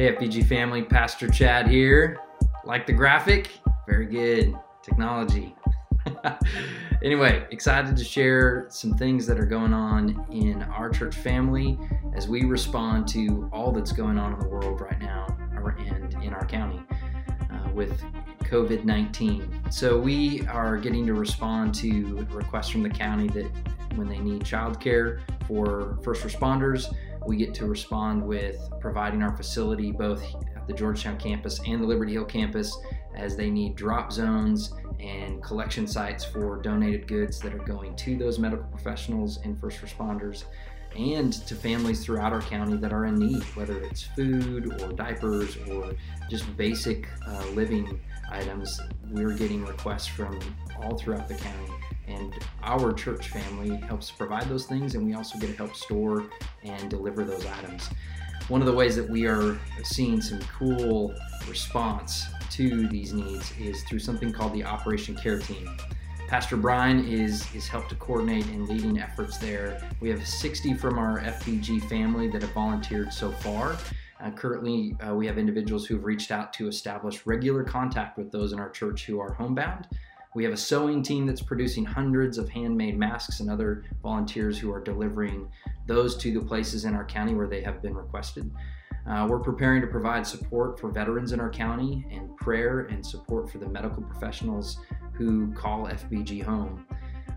Hey, FBG family, Pastor Chad here. Like the graphic? Very good. Technology. anyway, excited to share some things that are going on in our church family as we respond to all that's going on in the world right now and in our county uh, with COVID 19. So, we are getting to respond to requests from the county that when they need childcare for first responders, we get to respond with providing our facility both at the Georgetown campus and the Liberty Hill campus as they need drop zones and collection sites for donated goods that are going to those medical professionals and first responders and to families throughout our county that are in need, whether it's food or diapers or just basic uh, living items. We're getting requests from all throughout the county and our church family helps provide those things and we also get to help store and deliver those items. One of the ways that we are seeing some cool response to these needs is through something called the operation care team. Pastor brian is is helped to coordinate and leading efforts there. We have 60 from our fbg family that have volunteered so far uh, currently, uh, we have individuals who've reached out to establish regular contact with those in our church who are homebound we have a sewing team that's producing hundreds of handmade masks and other volunteers who are delivering those to the places in our county where they have been requested. Uh, we're preparing to provide support for veterans in our county and prayer and support for the medical professionals who call FBG home.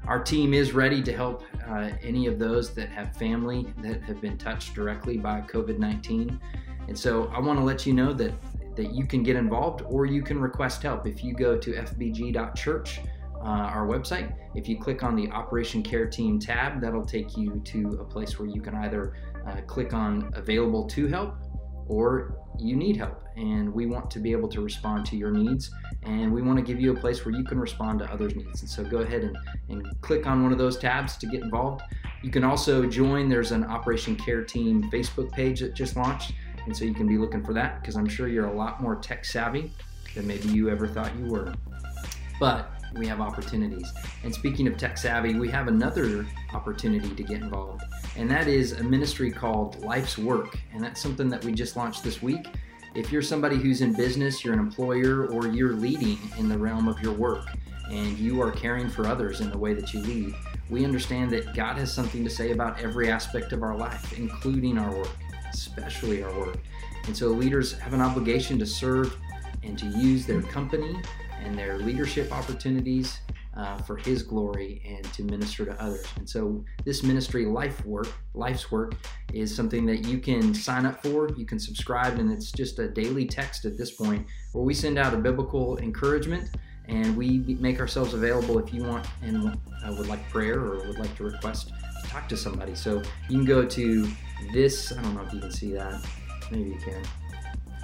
Our team is ready to help uh, any of those that have family that have been touched directly by COVID 19. And so I want to let you know that that you can get involved or you can request help. If you go to fbg.church, uh, our website, if you click on the Operation Care Team tab, that'll take you to a place where you can either uh, click on Available to Help or you need help. And we want to be able to respond to your needs and we want to give you a place where you can respond to others' needs. And so go ahead and, and click on one of those tabs to get involved. You can also join, there's an Operation Care Team Facebook page that just launched. And so you can be looking for that because I'm sure you're a lot more tech savvy than maybe you ever thought you were. But we have opportunities. And speaking of tech savvy, we have another opportunity to get involved, and that is a ministry called Life's Work. And that's something that we just launched this week. If you're somebody who's in business, you're an employer, or you're leading in the realm of your work, and you are caring for others in the way that you lead, we understand that God has something to say about every aspect of our life, including our work especially our work. And so leaders have an obligation to serve and to use their company and their leadership opportunities uh, for His glory and to minister to others. And so this ministry, life work, life's work, is something that you can sign up for. You can subscribe, and it's just a daily text at this point where we send out a biblical encouragement. And we make ourselves available if you want and uh, would like prayer or would like to request to talk to somebody. So you can go to this, I don't know if you can see that. Maybe you can.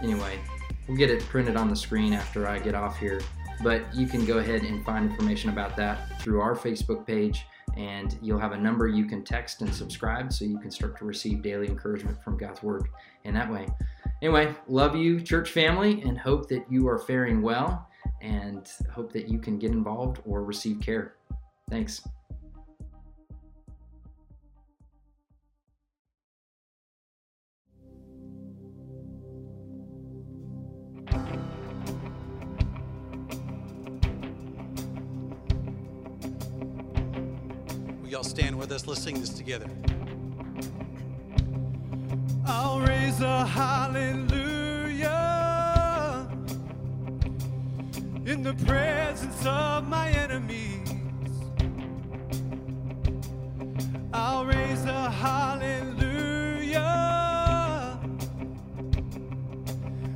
Anyway, we'll get it printed on the screen after I get off here. But you can go ahead and find information about that through our Facebook page, and you'll have a number you can text and subscribe so you can start to receive daily encouragement from God's Word in that way. Anyway, love you, church family, and hope that you are faring well and hope that you can get involved or receive care. Thanks. Y'all stand with us? Let's sing this together. I'll raise a hallelujah in the presence of my enemies. I'll raise a hallelujah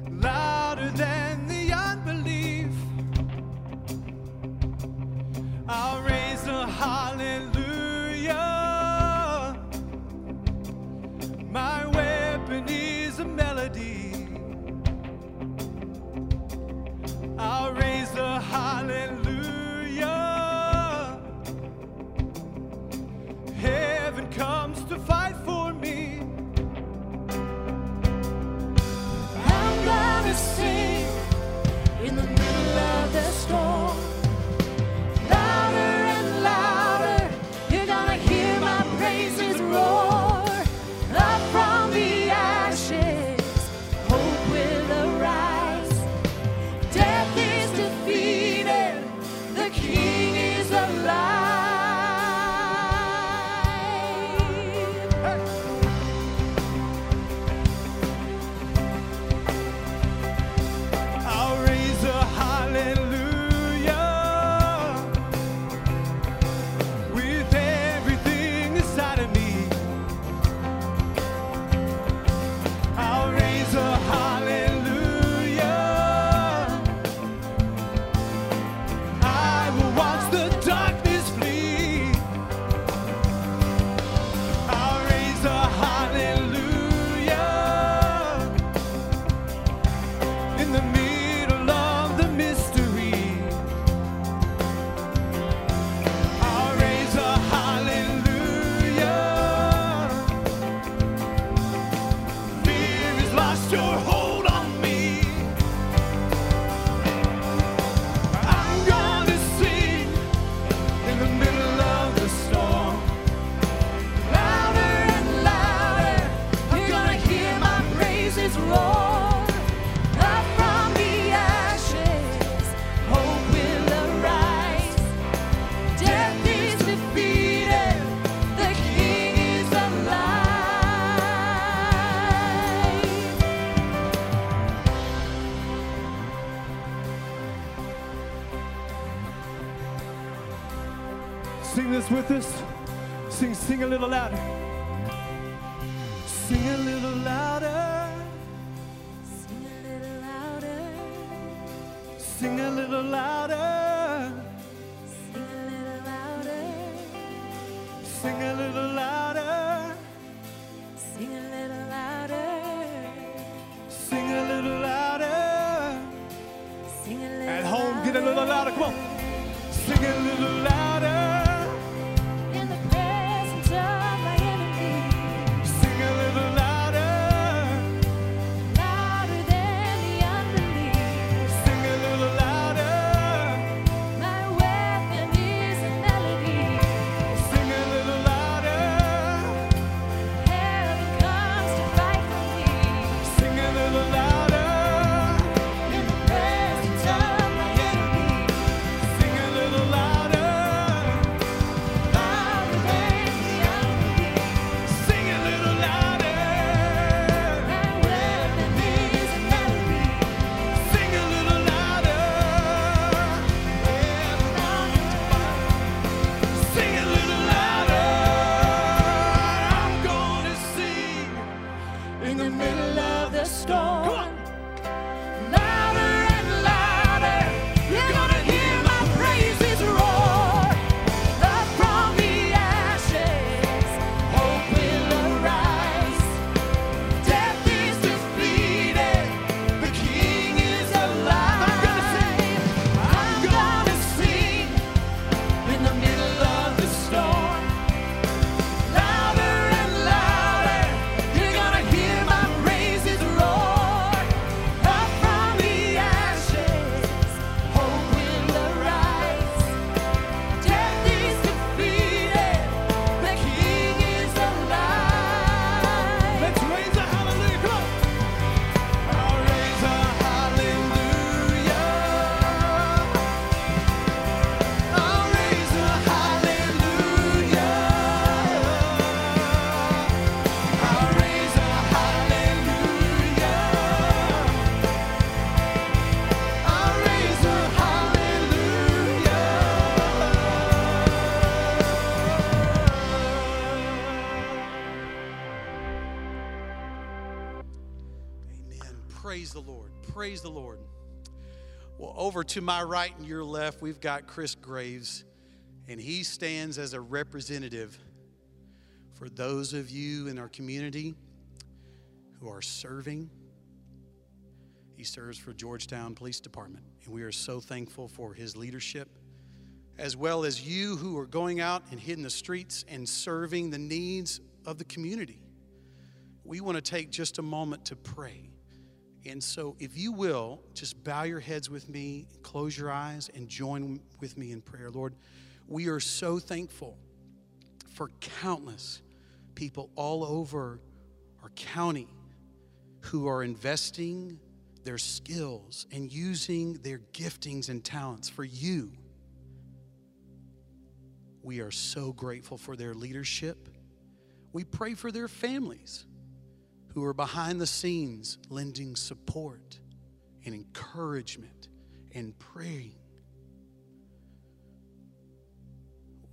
louder than the unbelief. I'll raise a hallelujah. sing this with us? Sing, sing a little louder. Sing a little louder. Sing a little louder. Sing a little louder. Sing a little louder. Sing a little louder. Sing a little louder. Sing a little louder. At home, get a little louder. Come on. To my right and your left, we've got Chris Graves, and he stands as a representative for those of you in our community who are serving. He serves for Georgetown Police Department, and we are so thankful for his leadership, as well as you who are going out and hitting the streets and serving the needs of the community. We want to take just a moment to pray. And so, if you will, just bow your heads with me, close your eyes, and join with me in prayer. Lord, we are so thankful for countless people all over our county who are investing their skills and using their giftings and talents for you. We are so grateful for their leadership. We pray for their families who are behind the scenes lending support and encouragement and praying.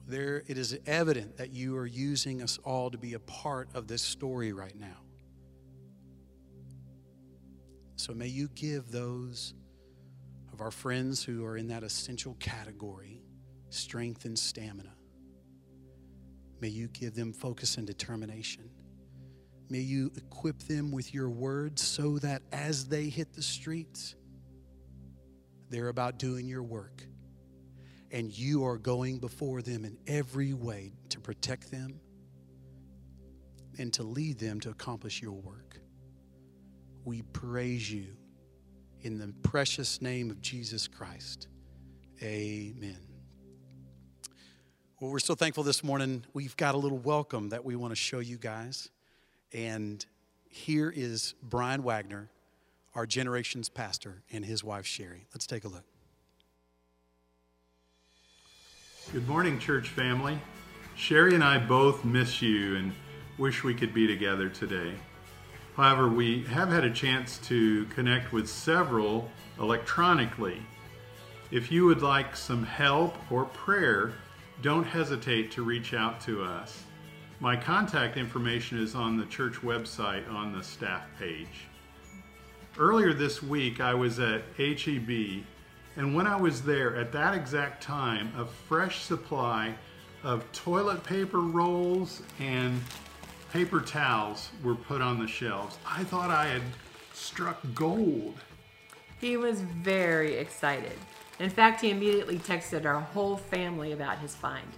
There, it is evident that you are using us all to be a part of this story right now. So may you give those of our friends who are in that essential category strength and stamina. May you give them focus and determination. May you equip them with your words so that as they hit the streets, they're about doing your work. And you are going before them in every way to protect them and to lead them to accomplish your work. We praise you in the precious name of Jesus Christ. Amen. Well, we're so thankful this morning. We've got a little welcome that we want to show you guys. And here is Brian Wagner, our generation's pastor, and his wife Sherry. Let's take a look. Good morning, church family. Sherry and I both miss you and wish we could be together today. However, we have had a chance to connect with several electronically. If you would like some help or prayer, don't hesitate to reach out to us. My contact information is on the church website on the staff page. Earlier this week, I was at HEB, and when I was there at that exact time, a fresh supply of toilet paper rolls and paper towels were put on the shelves. I thought I had struck gold. He was very excited. In fact, he immediately texted our whole family about his find.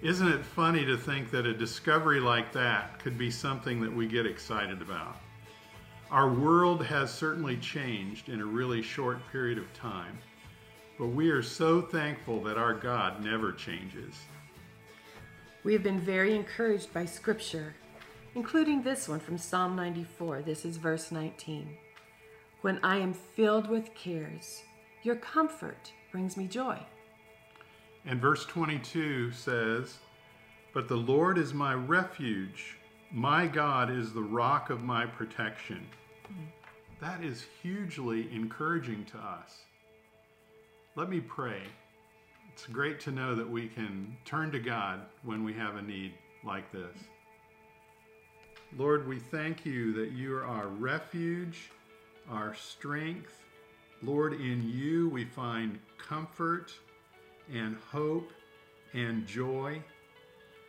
Isn't it funny to think that a discovery like that could be something that we get excited about? Our world has certainly changed in a really short period of time, but we are so thankful that our God never changes. We have been very encouraged by Scripture, including this one from Psalm 94. This is verse 19. When I am filled with cares, your comfort brings me joy. And verse 22 says, But the Lord is my refuge, my God is the rock of my protection. That is hugely encouraging to us. Let me pray. It's great to know that we can turn to God when we have a need like this. Lord, we thank you that you are our refuge, our strength. Lord, in you we find comfort and hope and joy.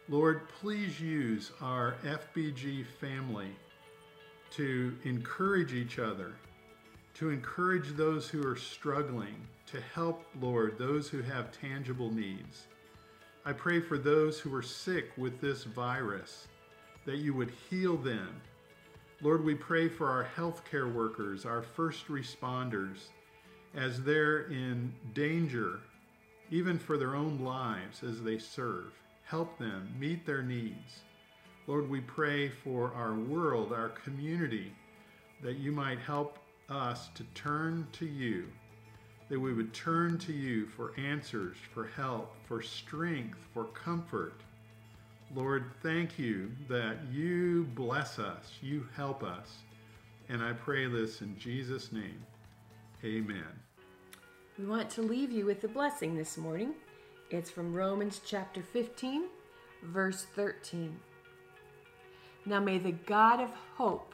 Lord, please use our FBG family to encourage each other, to encourage those who are struggling, to help, Lord, those who have tangible needs. I pray for those who are sick with this virus that you would heal them. Lord, we pray for our healthcare workers, our first responders, as they're in danger, even for their own lives as they serve. Help them meet their needs. Lord, we pray for our world, our community, that you might help us to turn to you, that we would turn to you for answers, for help, for strength, for comfort. Lord, thank you that you bless us, you help us. And I pray this in Jesus' name. Amen. We want to leave you with a blessing this morning. It's from Romans chapter 15, verse 13. Now may the God of hope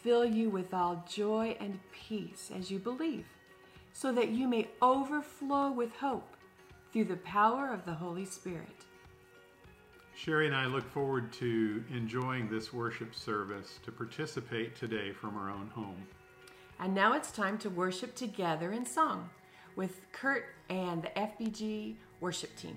fill you with all joy and peace as you believe, so that you may overflow with hope through the power of the Holy Spirit. Sherry and I look forward to enjoying this worship service to participate today from our own home. And now it's time to worship together in song with Kurt and the FBG worship team.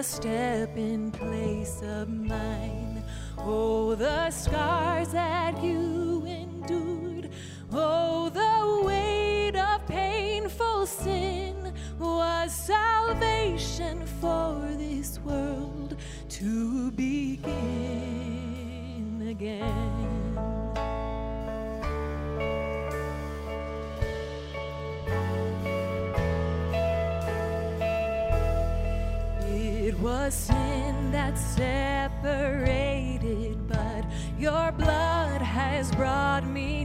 a step in place of mine. Oh, the scars that you endured. Oh, the weight of painful sin was salvation for this world to begin again. the sin that separated, but your blood has brought me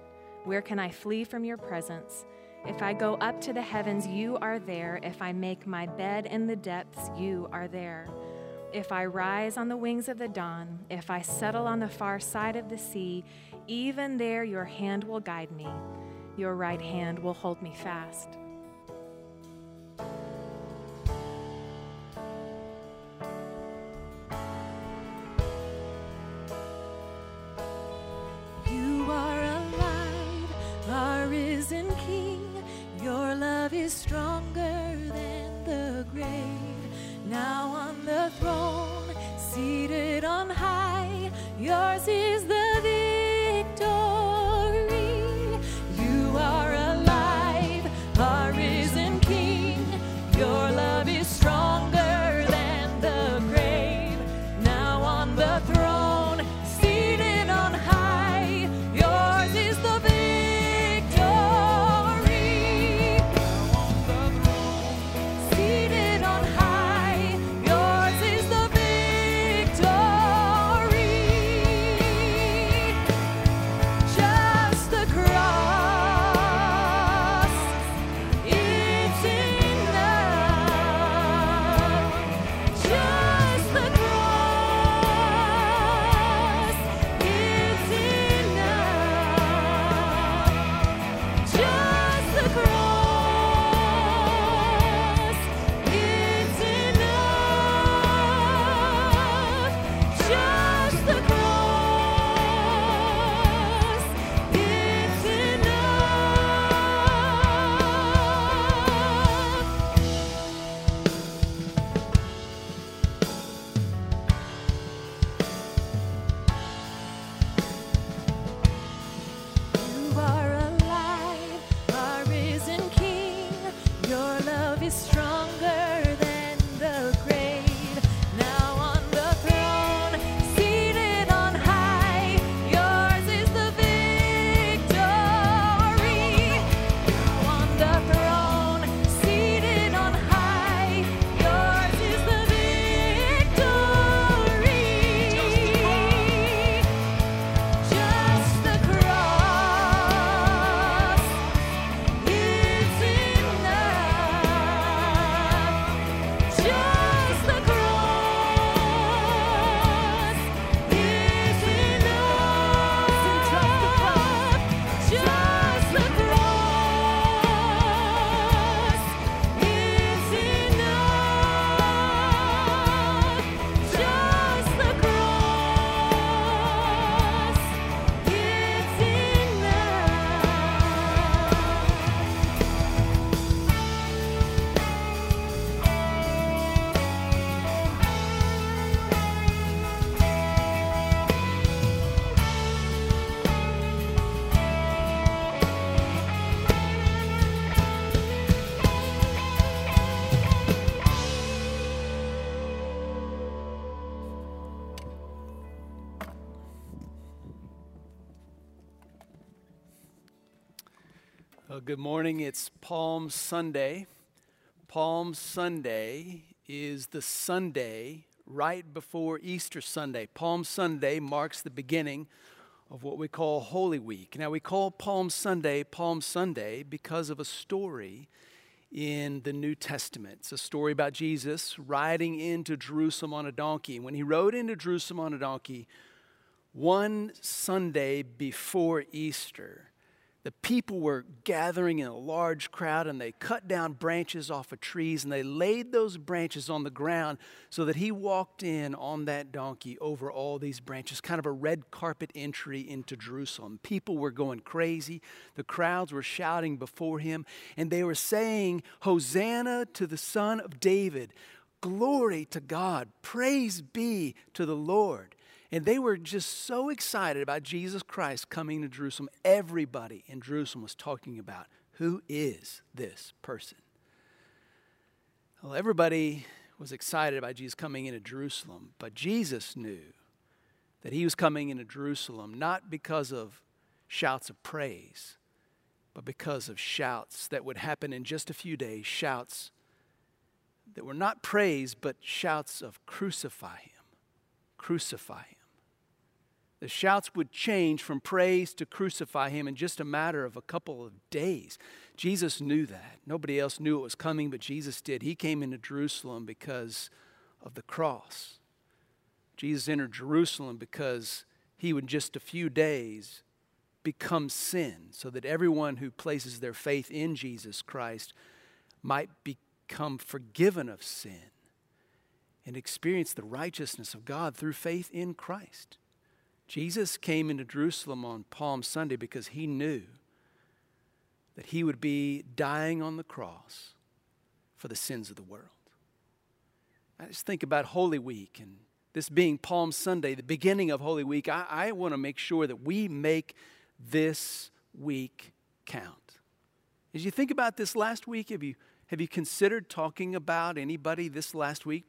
Where can I flee from your presence? If I go up to the heavens, you are there. If I make my bed in the depths, you are there. If I rise on the wings of the dawn, if I settle on the far side of the sea, even there your hand will guide me. Your right hand will hold me fast. You are risen King. Your love is stronger than the grave. Now on the throne, seated on high, yours is the victory. Well, good morning. It's Palm Sunday. Palm Sunday is the Sunday right before Easter Sunday. Palm Sunday marks the beginning of what we call Holy Week. Now, we call Palm Sunday Palm Sunday because of a story in the New Testament. It's a story about Jesus riding into Jerusalem on a donkey. When he rode into Jerusalem on a donkey, one Sunday before Easter, the people were gathering in a large crowd and they cut down branches off of trees and they laid those branches on the ground so that he walked in on that donkey over all these branches, kind of a red carpet entry into Jerusalem. People were going crazy. The crowds were shouting before him and they were saying, Hosanna to the Son of David. Glory to God. Praise be to the Lord. And they were just so excited about Jesus Christ coming to Jerusalem. Everybody in Jerusalem was talking about Who is this person? Well, everybody was excited about Jesus coming into Jerusalem, but Jesus knew that he was coming into Jerusalem not because of shouts of praise, but because of shouts that would happen in just a few days, shouts that were not praise, but shouts of crucify him, crucify him. The shouts would change from praise to crucify him in just a matter of a couple of days. Jesus knew that. Nobody else knew it was coming, but Jesus did. He came into Jerusalem because of the cross. Jesus entered Jerusalem because he would just a few days become sin so that everyone who places their faith in Jesus Christ might become forgiven of sin and experience the righteousness of God through faith in Christ. Jesus came into Jerusalem on Palm Sunday because he knew that he would be dying on the cross for the sins of the world. I just think about Holy Week and this being Palm Sunday, the beginning of Holy Week. I, I want to make sure that we make this week count. As you think about this last week, have you, have you considered talking about anybody this last week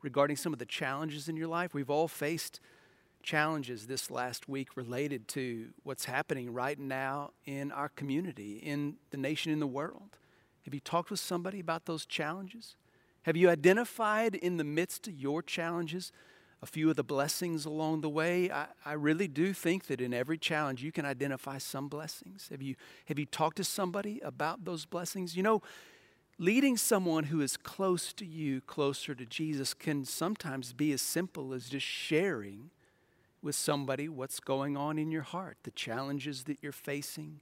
regarding some of the challenges in your life? We've all faced challenges this last week related to what's happening right now in our community, in the nation, in the world. Have you talked with somebody about those challenges? Have you identified in the midst of your challenges a few of the blessings along the way? I, I really do think that in every challenge you can identify some blessings. Have you, have you talked to somebody about those blessings? You know, leading someone who is close to you closer to Jesus can sometimes be as simple as just sharing with somebody what's going on in your heart, the challenges that you're facing,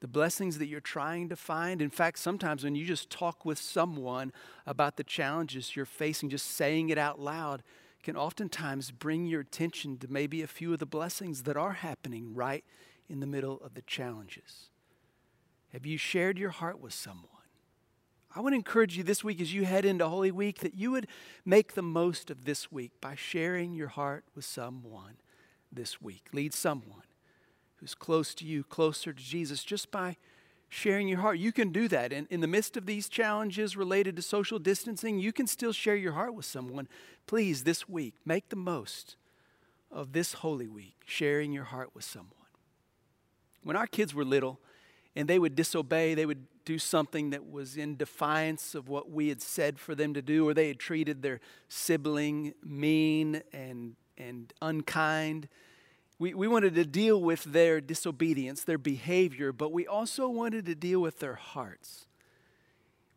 the blessings that you're trying to find. In fact, sometimes when you just talk with someone about the challenges you're facing, just saying it out loud can oftentimes bring your attention to maybe a few of the blessings that are happening right in the middle of the challenges. Have you shared your heart with someone? I want to encourage you this week as you head into Holy Week that you would make the most of this week by sharing your heart with someone this week. Lead someone who's close to you, closer to Jesus, just by sharing your heart. You can do that. And in the midst of these challenges related to social distancing, you can still share your heart with someone. Please, this week, make the most of this Holy Week, sharing your heart with someone. When our kids were little and they would disobey, they would do something that was in defiance of what we had said for them to do, or they had treated their sibling mean and, and unkind. We, we wanted to deal with their disobedience, their behavior, but we also wanted to deal with their hearts.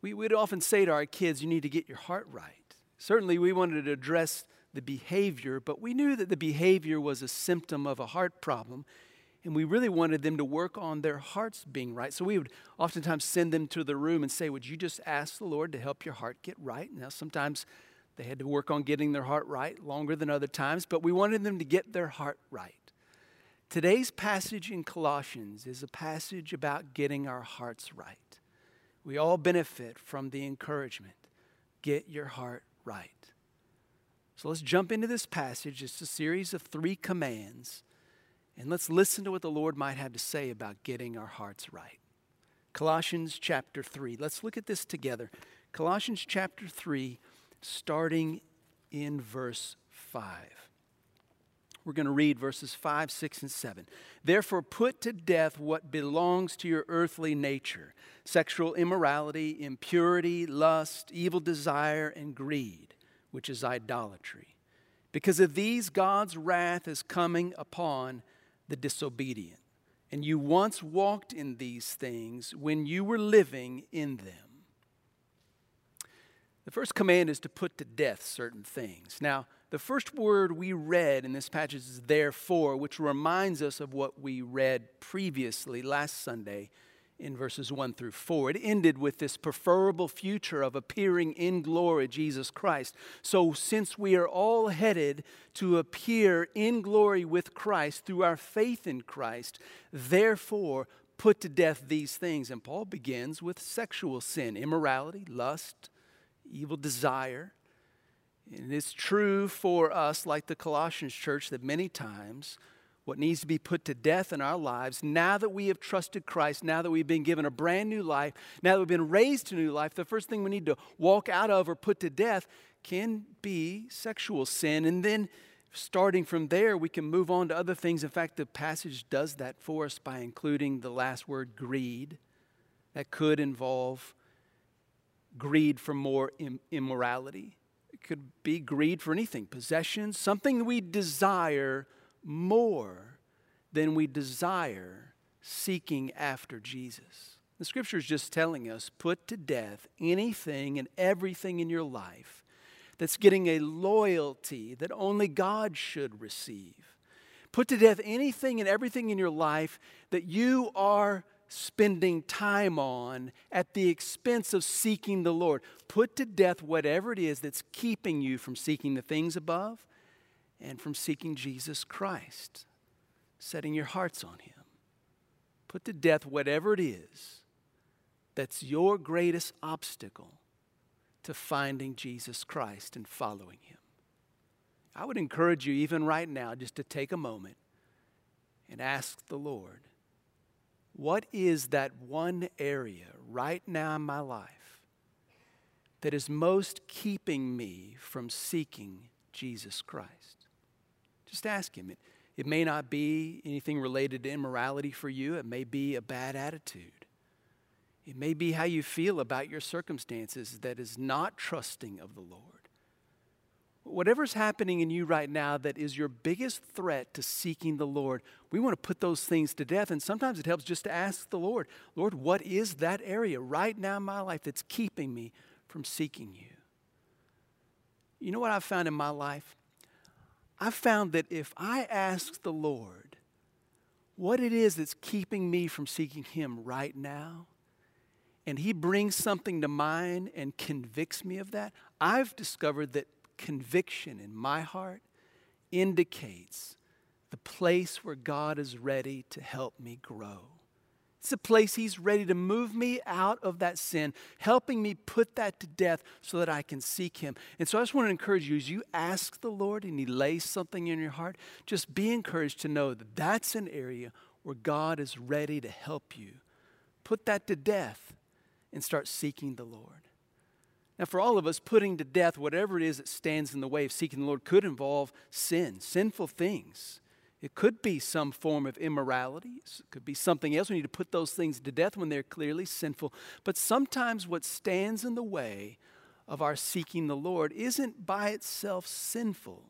We would often say to our kids, You need to get your heart right. Certainly, we wanted to address the behavior, but we knew that the behavior was a symptom of a heart problem, and we really wanted them to work on their hearts being right. So we would oftentimes send them to the room and say, Would you just ask the Lord to help your heart get right? Now, sometimes they had to work on getting their heart right longer than other times, but we wanted them to get their heart right. Today's passage in Colossians is a passage about getting our hearts right. We all benefit from the encouragement get your heart right. So let's jump into this passage. It's a series of three commands and let's listen to what the Lord might have to say about getting our hearts right. Colossians chapter 3. Let's look at this together. Colossians chapter 3, starting in verse 5. We're going to read verses 5, 6, and 7. Therefore, put to death what belongs to your earthly nature sexual immorality, impurity, lust, evil desire, and greed, which is idolatry. Because of these, God's wrath is coming upon the disobedient. And you once walked in these things when you were living in them. The first command is to put to death certain things. Now, the first word we read in this passage is therefore, which reminds us of what we read previously last Sunday in verses 1 through 4. It ended with this preferable future of appearing in glory, Jesus Christ. So, since we are all headed to appear in glory with Christ through our faith in Christ, therefore, put to death these things. And Paul begins with sexual sin, immorality, lust, evil desire. And it's true for us, like the Colossians church, that many times what needs to be put to death in our lives, now that we have trusted Christ, now that we've been given a brand new life, now that we've been raised to new life, the first thing we need to walk out of or put to death can be sexual sin. And then starting from there, we can move on to other things. In fact, the passage does that for us by including the last word, greed. That could involve greed for more Im- immorality. It could be greed for anything, possessions, something we desire more than we desire seeking after Jesus. The scripture is just telling us put to death anything and everything in your life that's getting a loyalty that only God should receive. Put to death anything and everything in your life that you are spending time on at the expense of seeking the Lord. Put to death whatever it is that's keeping you from seeking the things above and from seeking Jesus Christ, setting your hearts on Him. Put to death whatever it is that's your greatest obstacle to finding Jesus Christ and following Him. I would encourage you, even right now, just to take a moment and ask the Lord, what is that one area right now in my life that is most keeping me from seeking Jesus Christ? Just ask Him. It, it may not be anything related to immorality for you, it may be a bad attitude. It may be how you feel about your circumstances that is not trusting of the Lord. Whatever's happening in you right now that is your biggest threat to seeking the Lord, we want to put those things to death. And sometimes it helps just to ask the Lord, Lord, what is that area right now in my life that's keeping me from seeking you? You know what I've found in my life? I've found that if I ask the Lord what it is that's keeping me from seeking Him right now, and He brings something to mind and convicts me of that, I've discovered that conviction in my heart indicates the place where God is ready to help me grow. It's a place He's ready to move me out of that sin, helping me put that to death so that I can seek Him. And so I just want to encourage you as you ask the Lord and He lays something in your heart, just be encouraged to know that that's an area where God is ready to help you. Put that to death and start seeking the Lord. Now, for all of us, putting to death whatever it is that stands in the way of seeking the Lord could involve sin, sinful things. It could be some form of immorality. It could be something else. We need to put those things to death when they're clearly sinful. But sometimes what stands in the way of our seeking the Lord isn't by itself sinful.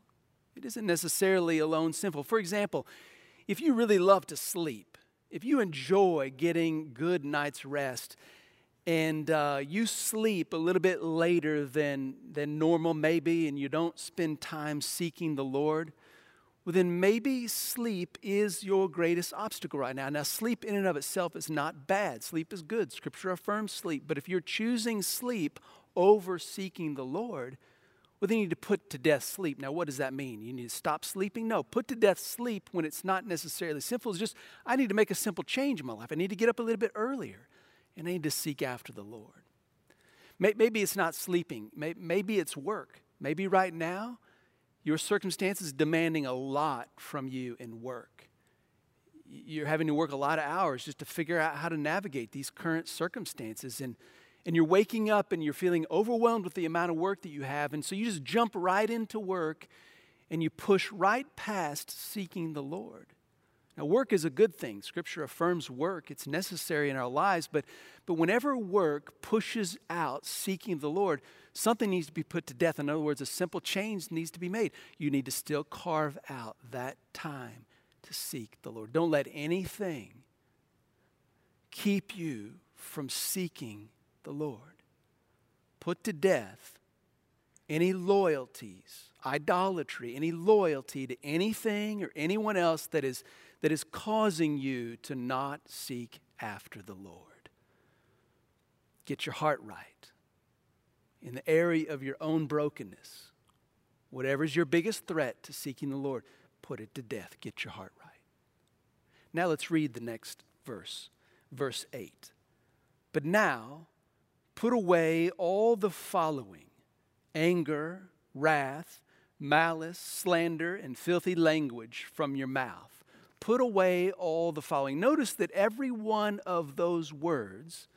It isn't necessarily alone sinful. For example, if you really love to sleep, if you enjoy getting good night's rest, and uh, you sleep a little bit later than, than normal, maybe, and you don't spend time seeking the Lord, well, then maybe sleep is your greatest obstacle right now. Now, sleep in and of itself is not bad. Sleep is good. Scripture affirms sleep. But if you're choosing sleep over seeking the Lord, well, then you need to put to death sleep. Now, what does that mean? You need to stop sleeping? No, put to death sleep when it's not necessarily simple. It's just, I need to make a simple change in my life. I need to get up a little bit earlier, and I need to seek after the Lord. Maybe it's not sleeping, maybe it's work. Maybe right now, your circumstances demanding a lot from you in work. You're having to work a lot of hours just to figure out how to navigate these current circumstances. And, and you're waking up and you're feeling overwhelmed with the amount of work that you have. And so you just jump right into work and you push right past seeking the Lord. Now, work is a good thing. Scripture affirms work, it's necessary in our lives. But, but whenever work pushes out seeking the Lord, something needs to be put to death. In other words, a simple change needs to be made. You need to still carve out that time to seek the Lord. Don't let anything keep you from seeking the Lord. Put to death any loyalties, idolatry, any loyalty to anything or anyone else that is that is causing you to not seek after the Lord. Get your heart right. In the area of your own brokenness, whatever is your biggest threat to seeking the Lord, put it to death. Get your heart right. Now let's read the next verse, verse 8. But now, put away all the following anger, wrath, malice, slander, and filthy language from your mouth put away all the following. Notice that every one of those words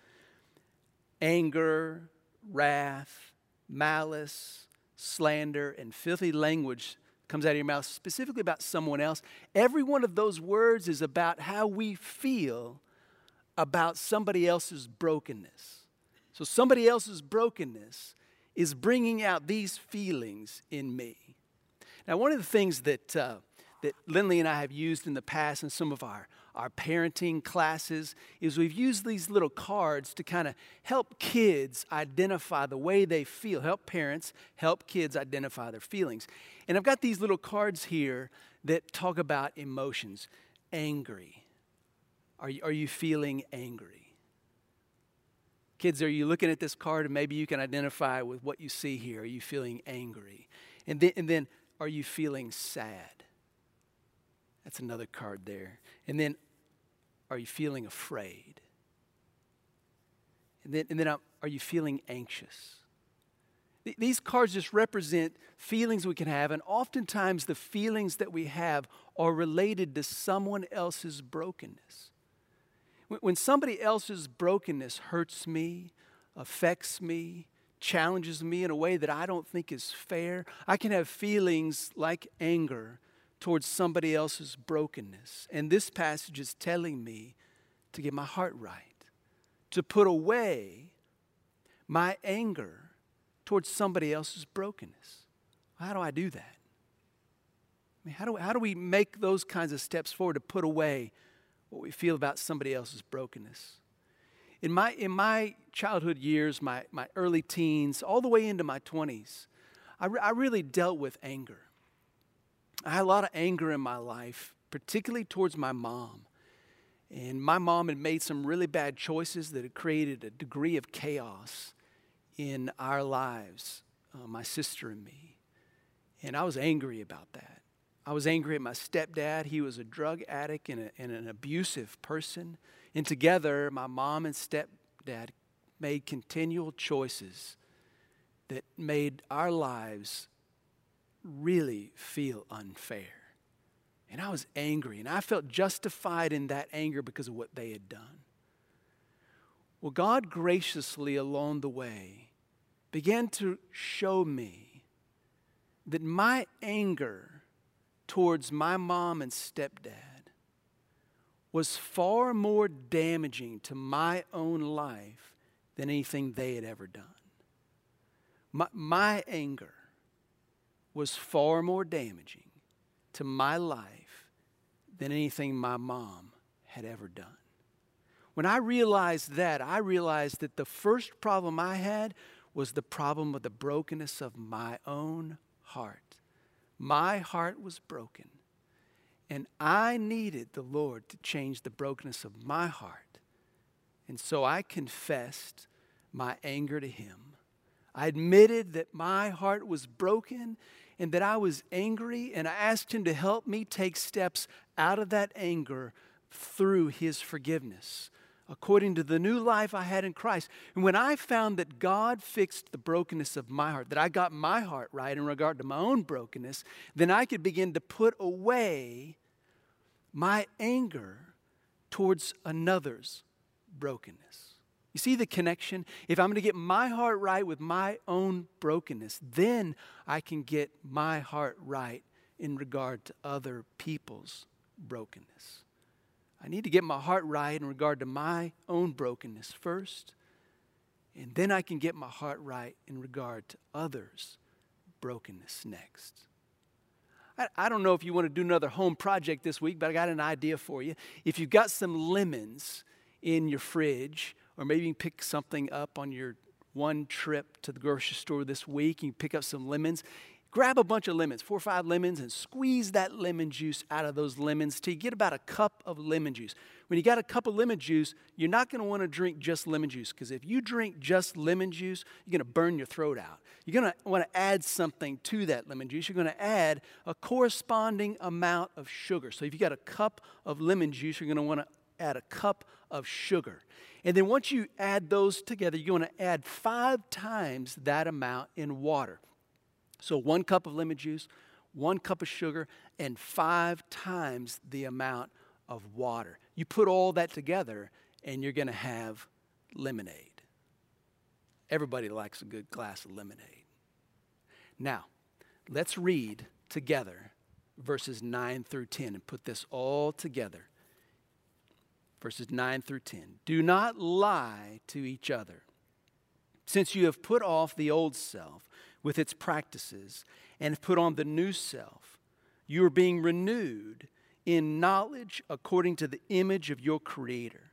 anger, wrath, malice, slander, and filthy language comes out of your mouth specifically about someone else. Every one of those words is about how we feel about somebody else's brokenness. So, somebody else's brokenness is bringing out these feelings in me. Now, one of the things that, uh, that Lindley and I have used in the past in some of our, our parenting classes is we've used these little cards to kind of help kids identify the way they feel, help parents, help kids identify their feelings. And I've got these little cards here that talk about emotions. Angry. Are you, are you feeling angry? Kids, are you looking at this card and maybe you can identify with what you see here? Are you feeling angry? And then, and then are you feeling sad? That's another card there. And then, are you feeling afraid? And then, and then uh, are you feeling anxious? These cards just represent feelings we can have, and oftentimes the feelings that we have are related to someone else's brokenness. When somebody else's brokenness hurts me, affects me, challenges me in a way that I don't think is fair, I can have feelings like anger towards somebody else's brokenness. And this passage is telling me to get my heart right, to put away my anger towards somebody else's brokenness. How do I do that? I mean, how do, how do we make those kinds of steps forward to put away what we feel about somebody else's brokenness? In my, in my childhood years, my, my early teens, all the way into my 20s, I, re- I really dealt with anger. I had a lot of anger in my life, particularly towards my mom. And my mom had made some really bad choices that had created a degree of chaos in our lives, uh, my sister and me. And I was angry about that. I was angry at my stepdad. He was a drug addict and, a, and an abusive person. And together, my mom and stepdad made continual choices that made our lives really feel unfair. And I was angry, and I felt justified in that anger because of what they had done. Well, God graciously along the way began to show me that my anger towards my mom and stepdad was far more damaging to my own life than anything they had ever done. My, my anger was far more damaging to my life than anything my mom had ever done. When I realized that, I realized that the first problem I had was the problem of the brokenness of my own heart. My heart was broken, and I needed the Lord to change the brokenness of my heart. And so I confessed my anger to Him. I admitted that my heart was broken and that I was angry, and I asked Him to help me take steps out of that anger through His forgiveness according to the new life I had in Christ. And when I found that God fixed the brokenness of my heart, that I got my heart right in regard to my own brokenness, then I could begin to put away my anger towards another's brokenness. You see the connection? If I'm going to get my heart right with my own brokenness, then I can get my heart right in regard to other people's brokenness. I need to get my heart right in regard to my own brokenness first, and then I can get my heart right in regard to others' brokenness next. I, I don't know if you want to do another home project this week, but I got an idea for you. If you've got some lemons in your fridge, or maybe you pick something up on your one trip to the grocery store this week, and you pick up some lemons grab a bunch of lemons, four or five lemons, and squeeze that lemon juice out of those lemons till you get about a cup of lemon juice. When you got a cup of lemon juice, you're not going to want to drink just lemon juice because if you drink just lemon juice, you're going to burn your throat out. You're going to want to add something to that lemon juice. You're going to add a corresponding amount of sugar. So if you got a cup of lemon juice, you're going to want to add a cup of sugar. And then once you add those together, you're going to add five times that amount in water. So, one cup of lemon juice, one cup of sugar, and five times the amount of water. You put all that together, and you're going to have lemonade. Everybody likes a good glass of lemonade. Now, let's read together verses 9 through 10 and put this all together. Verses 9 through 10. Do not lie to each other, since you have put off the old self with its practices and have put on the new self. You are being renewed in knowledge according to the image of your Creator.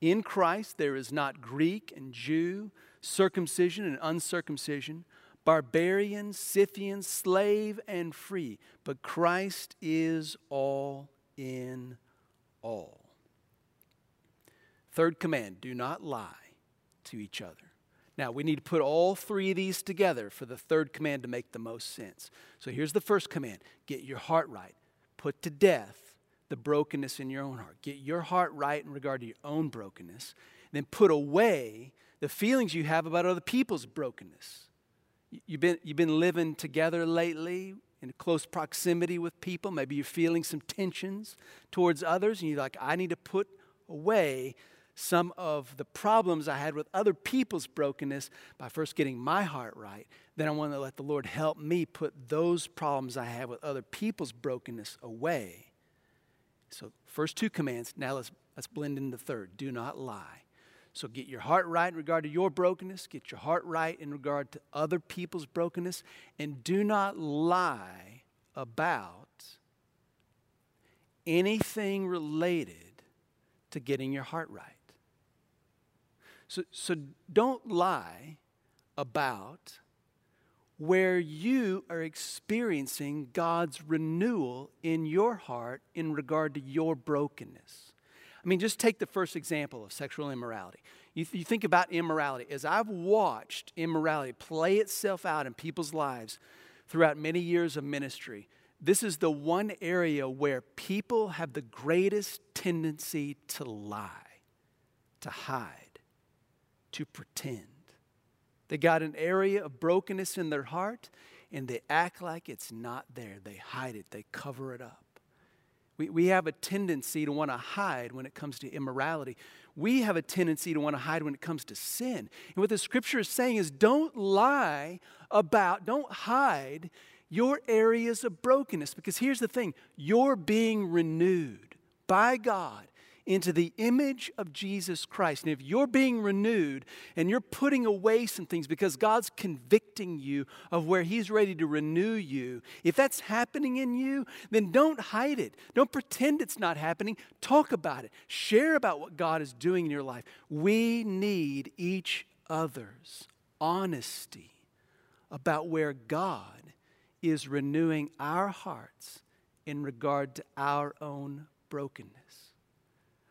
In Christ, there is not Greek and Jew, circumcision and uncircumcision, barbarian, Scythian, slave and free, but Christ is all in all. Third command do not lie to each other. Now, we need to put all three of these together for the third command to make the most sense. So here's the first command get your heart right. Put to death the brokenness in your own heart. Get your heart right in regard to your own brokenness. Then put away the feelings you have about other people's brokenness. You've been, you've been living together lately in close proximity with people. Maybe you're feeling some tensions towards others, and you're like, I need to put away some of the problems I had with other people's brokenness by first getting my heart right. Then I want to let the Lord help me put those problems I have with other people's brokenness away. So, first two commands. Now let's, let's blend in the third do not lie. So, get your heart right in regard to your brokenness, get your heart right in regard to other people's brokenness, and do not lie about anything related to getting your heart right. So, so don't lie about where you are experiencing God's renewal in your heart in regard to your brokenness. I mean, just take the first example of sexual immorality. You, you, think about immorality. As I've watched immorality play itself out in people's lives throughout many years of ministry, this is the one area where people have the greatest tendency to lie, to hide, to pretend. They got an area of brokenness in their heart and they act like it's not there. They hide it, they cover it up. We, we have a tendency to want to hide when it comes to immorality. We have a tendency to want to hide when it comes to sin. And what the scripture is saying is don't lie about, don't hide your areas of brokenness. Because here's the thing you're being renewed by God into the image of Jesus Christ. And if you're being renewed and you're putting away some things because God's convicting you of where He's ready to renew you, if that's happening in you, then don't hide it. Don't pretend it's not happening. Talk about it. Share about what God is doing in your life. We need each other's honesty about where God is renewing our hearts in regard to our own brokenness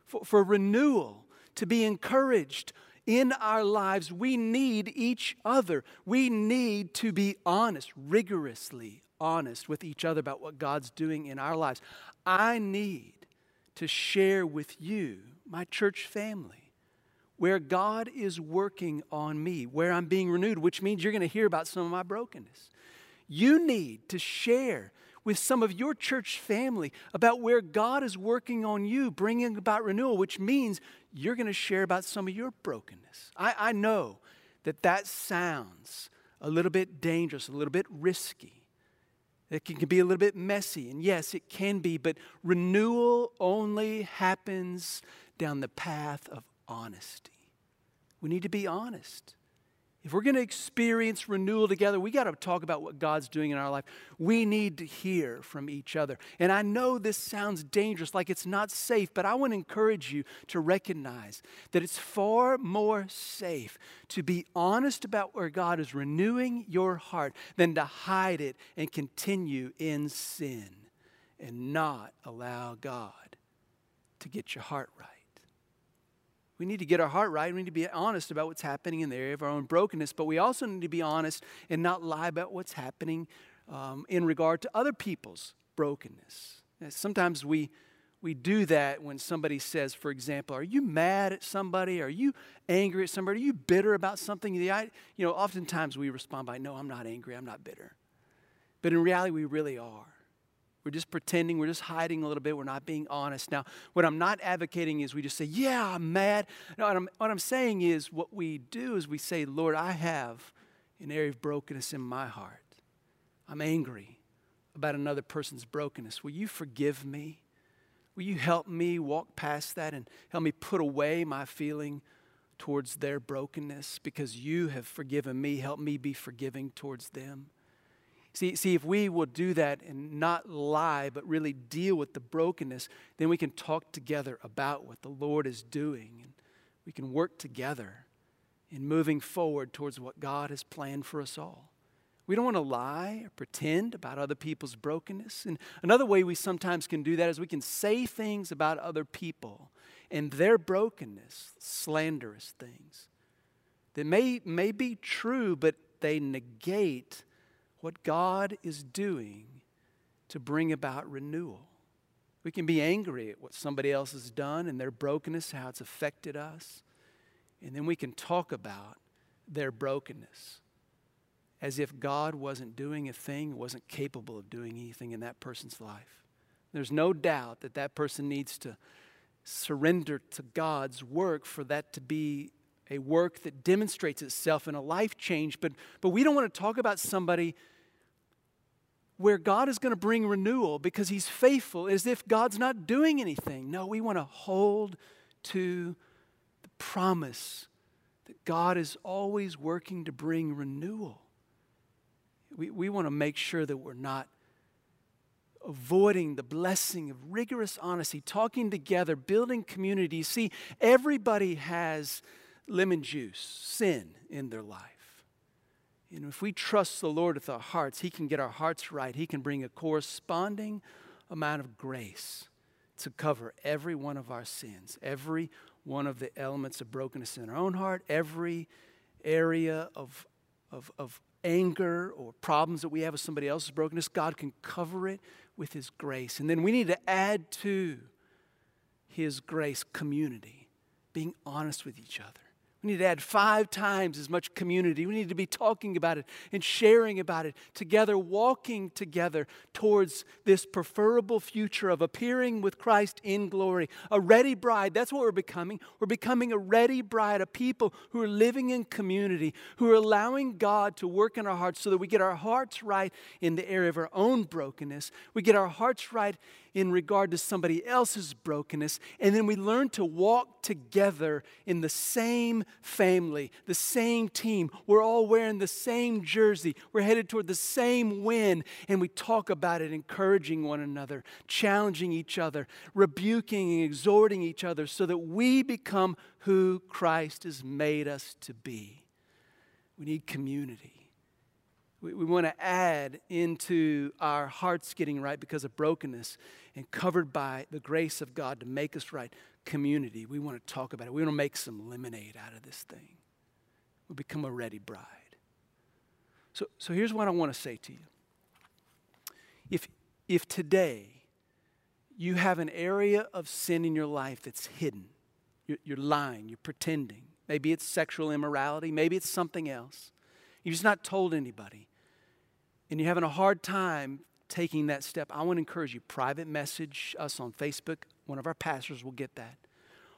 for, for renewal, to be encouraged in our lives, we need each other. We need to be honest, rigorously honest with each other about what God's doing in our lives. I need to share with you, my church family, where God is working on me, where I'm being renewed, which means you're going to hear about some of my brokenness. You need to share with some of your church family about where God is working on you, bringing about renewal, which means you're going to share about some of your brokenness. I, I know that that sounds a little bit dangerous, a little bit risky. It can, can be a little bit messy, and yes, it can be, but renewal only happens down the path of honesty. We need to be honest. If we're going to experience renewal together, we got to talk about what God's doing in our life. We need to hear from each other. And I know this sounds dangerous, like it's not safe, but I want to encourage you to recognize that it's far more safe to be honest about where God is renewing your heart than to hide it and continue in sin and not allow God to get your heart right. We need to get our heart right. We need to be honest about what's happening in the area of our own brokenness, but we also need to be honest and not lie about what's happening um, in regard to other people's brokenness. sometimes we, we do that when somebody says, for example, Are you mad at somebody? Are you angry at somebody? Are you bitter about something? You know, oftentimes we respond by, No, I'm not angry. I'm not bitter. But in reality, we really are. We're just pretending, we're just hiding a little bit, we're not being honest. Now, what I'm not advocating is we just say, Yeah, I'm mad. No, what I'm, what I'm saying is what we do is we say, Lord, I have an area of brokenness in my heart. I'm angry about another person's brokenness. Will you forgive me? Will you help me walk past that and help me put away my feeling towards their brokenness because you have forgiven me? Help me be forgiving towards them. See, see, if we will do that and not lie, but really deal with the brokenness, then we can talk together about what the Lord is doing. And we can work together in moving forward towards what God has planned for us all. We don't want to lie or pretend about other people's brokenness. And another way we sometimes can do that is we can say things about other people and their brokenness, slanderous things, that may, may be true, but they negate what God is doing to bring about renewal. We can be angry at what somebody else has done and their brokenness, how it's affected us. And then we can talk about their brokenness as if God wasn't doing a thing, wasn't capable of doing anything in that person's life. There's no doubt that that person needs to surrender to God's work for that to be a work that demonstrates itself in a life change. But, but we don't want to talk about somebody where God is going to bring renewal because he's faithful as if God's not doing anything. No, we want to hold to the promise that God is always working to bring renewal. We, we want to make sure that we're not avoiding the blessing of rigorous honesty, talking together, building community. See, everybody has lemon juice, sin in their life. And if we trust the Lord with our hearts, He can get our hearts right. He can bring a corresponding amount of grace to cover every one of our sins, every one of the elements of brokenness in our own heart, every area of, of, of anger or problems that we have with somebody else's brokenness. God can cover it with His grace. And then we need to add to His grace community, being honest with each other we need to add five times as much community. We need to be talking about it and sharing about it together, walking together towards this preferable future of appearing with Christ in glory. A ready bride, that's what we're becoming. We're becoming a ready bride, a people who are living in community, who are allowing God to work in our hearts so that we get our hearts right in the area of our own brokenness. We get our hearts right in regard to somebody else's brokenness. And then we learn to walk together in the same family, the same team. We're all wearing the same jersey. We're headed toward the same win. And we talk about it, encouraging one another, challenging each other, rebuking and exhorting each other so that we become who Christ has made us to be. We need community. We, we want to add into our hearts getting right because of brokenness and covered by the grace of God to make us right community. We want to talk about it. We want to make some lemonade out of this thing. We become a ready bride. So, so here's what I want to say to you. If, if today you have an area of sin in your life that's hidden, you're, you're lying, you're pretending, maybe it's sexual immorality, maybe it's something else, you've just not told anybody, and you're having a hard time taking that step, I want to encourage you private message us on Facebook. One of our pastors will get that.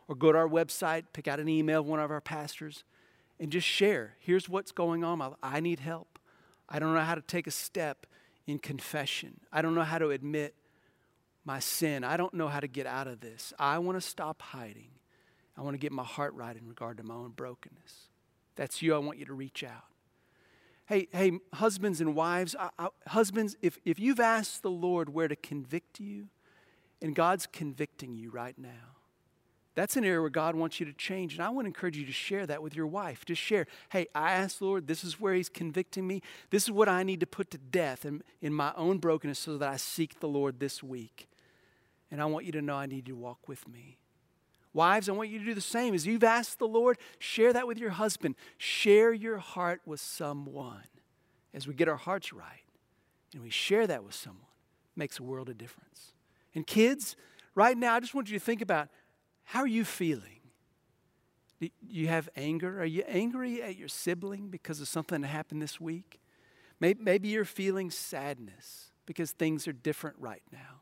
Or go to our website, pick out an email of one of our pastors, and just share. Here's what's going on. I need help. I don't know how to take a step in confession. I don't know how to admit my sin. I don't know how to get out of this. I want to stop hiding. I want to get my heart right in regard to my own brokenness. That's you. I want you to reach out. Hey, hey, husbands and wives, I, I, husbands, if, if you've asked the Lord where to convict you, and God's convicting you right now, that's an area where God wants you to change. And I want to encourage you to share that with your wife. Just share, hey, I asked Lord, this is where He's convicting me. This is what I need to put to death in, in my own brokenness so that I seek the Lord this week. And I want you to know I need you to walk with me. Wives, I want you to do the same. As you've asked the Lord, share that with your husband. Share your heart with someone. As we get our hearts right and we share that with someone, makes a world of difference. And kids, right now, I just want you to think about how are you feeling? Do you have anger? Are you angry at your sibling because of something that happened this week? Maybe, maybe you're feeling sadness because things are different right now.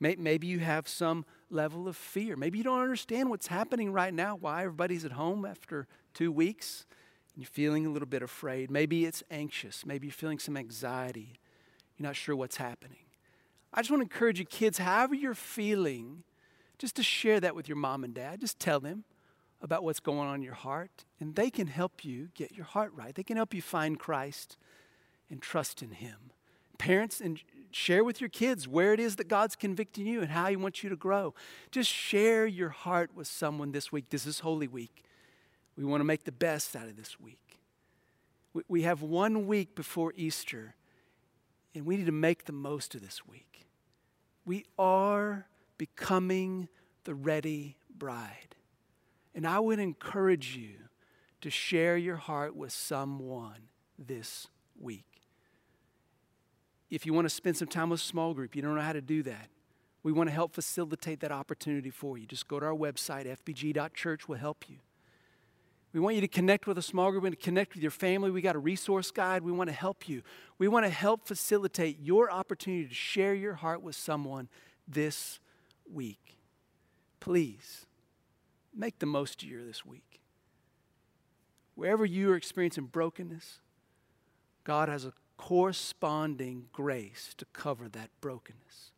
Maybe you have some level of fear. Maybe you don't understand what's happening right now, why everybody's at home after two weeks, and you're feeling a little bit afraid. Maybe it's anxious. Maybe you're feeling some anxiety. You're not sure what's happening. I just want to encourage you, kids, however you're feeling, just to share that with your mom and dad. Just tell them about what's going on in your heart, and they can help you get your heart right. They can help you find Christ and trust in Him. Parents, and share with your kids where it is that God's convicting you and how He wants you to grow. Just share your heart with someone this week. This is Holy Week. We want to make the best out of this week. We- have one week before Easter, and we need to make the most of this week. We are becoming the ready bride. And I would encourage you to share your heart with someone this week. If you want to spend some time with a small group, you don't know how to do that. We want to help facilitate that opportunity for you. Just go to our website, fbg.church, will help you. We want you to connect with a small group and to connect with your family. We got a resource guide. We want to help you. We want to help facilitate your opportunity to share your heart with someone this week. Please make the most of your this week. Wherever you are experiencing brokenness, God has a corresponding grace to cover that brokenness.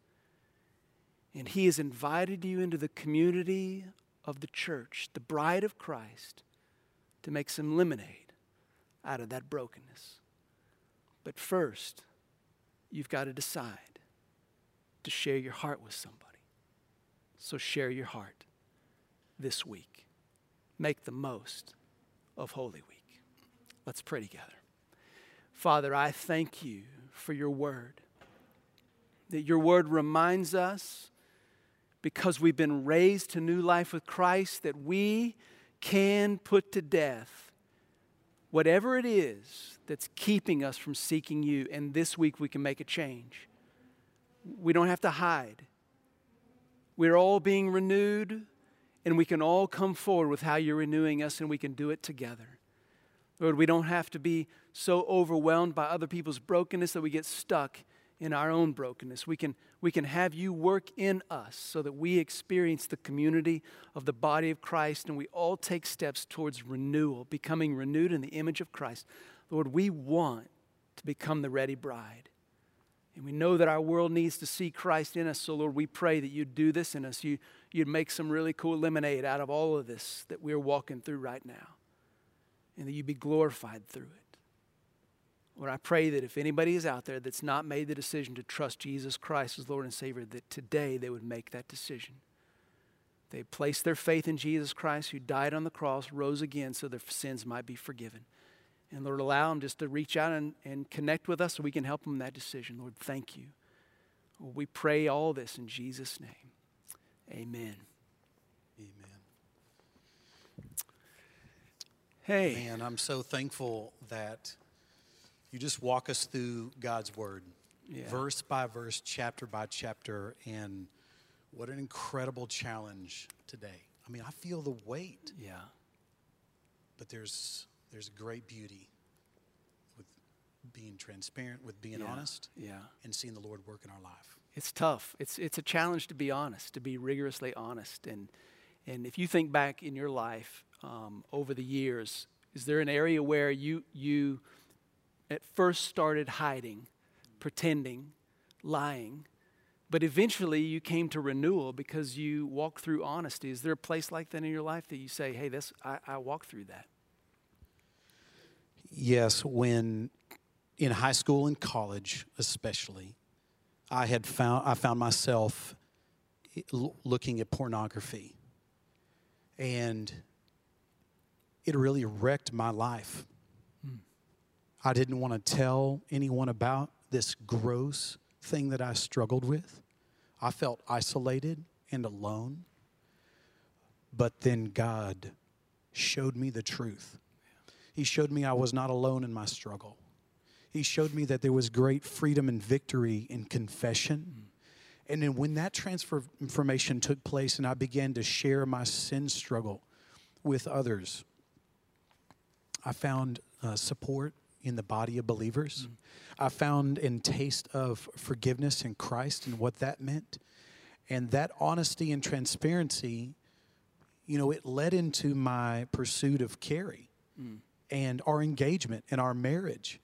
And He has invited you into the community of the church, the bride of Christ, to make some lemonade out of that brokenness. But first, you've got to decide to share your heart with somebody. So share your heart this week. Make the most of Holy Week. Let's pray together. Father, I thank you for your word. That your word reminds us, because we've been raised to new life with Christ, that we can put to death whatever it is that's keeping us from seeking you. And this week we can make a change. We don't have to hide. We're all being renewed, and we can all come forward with how you're renewing us, and we can do it together. Lord, we don't have to be so overwhelmed by other people's brokenness that we get stuck in our own brokenness. We can, we can have you work in us so that we experience the community of the body of Christ and we all take steps towards renewal, becoming renewed in the image of Christ. Lord, we want to become the ready bride. And we know that our world needs to see Christ in us. So, Lord, we pray that you'd do this in us. You, you'd make some really cool lemonade out of all of this that we're walking through right now. And that you'd be glorified through it. Lord, I pray that if anybody is out there that's not made the decision to trust Jesus Christ as Lord and Savior, that today they would make that decision. They place their faith in Jesus Christ, who died on the cross, rose again, so their sins might be forgiven. And Lord, allow them just to reach out and, and connect with us so we can help them in that decision. Lord, thank you. We pray all this in Jesus' name. Amen. Hey. Man, I'm so thankful that you just walk us through God's word, Yeah. verse by verse, chapter by chapter, and what an incredible challenge today. I mean, I feel the weight, Yeah. but there's there's great beauty with being transparent, with being Yeah. honest, Yeah. and seeing the Lord work in our life. It's tough. It's, it's a challenge to be honest, to be rigorously honest. And, and if you think back in your life um, over the years, is there an area where you, you at first started hiding, pretending, lying, but eventually you came to renewal because you walked through honesty? Is there a place like that in your life that you say, hey, this, I, I walked through that? Yes, when in high school and college, especially, I had found I found myself looking at pornography, and it really wrecked my life. I didn't want to tell anyone about this gross thing that I struggled with. I felt isolated and alone. But then God showed me the truth. He showed me I was not alone in my struggle. He showed me that there was great freedom and victory in confession. And then when that transformation took place and I began to share my sin struggle with others, I found uh, support in the body of believers. Mm. I found in taste of forgiveness in Christ and what that meant. And that honesty and transparency, you know, it led into my pursuit of Carrie Mm. and our engagement and our marriage.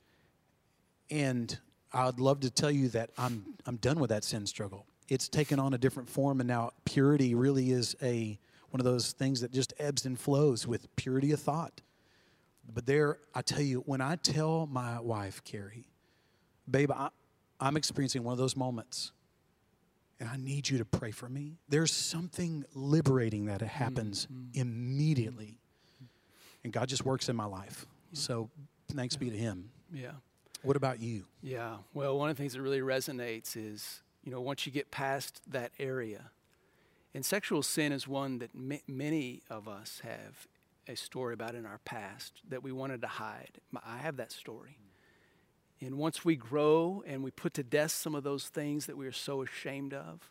And I'd love to tell you that I'm I'm done with that sin struggle. It's taken on a different form and now purity really is a one of those things that just ebbs and flows with purity of thought. But there I tell you when I tell my wife Carrie, babe, I, I'm experiencing one of those moments and I need you to pray for me. There's something liberating that happens mm-hmm. immediately. And God just works in my life. So thanks be to him. Yeah. What about you? Yeah. Well, one of the things that really resonates is, you know, once you get past that area, and sexual sin is one that ma- many of us have a story about in our past that we wanted to hide. I have that story. And once we grow and we put to death some of those things that we are so ashamed of,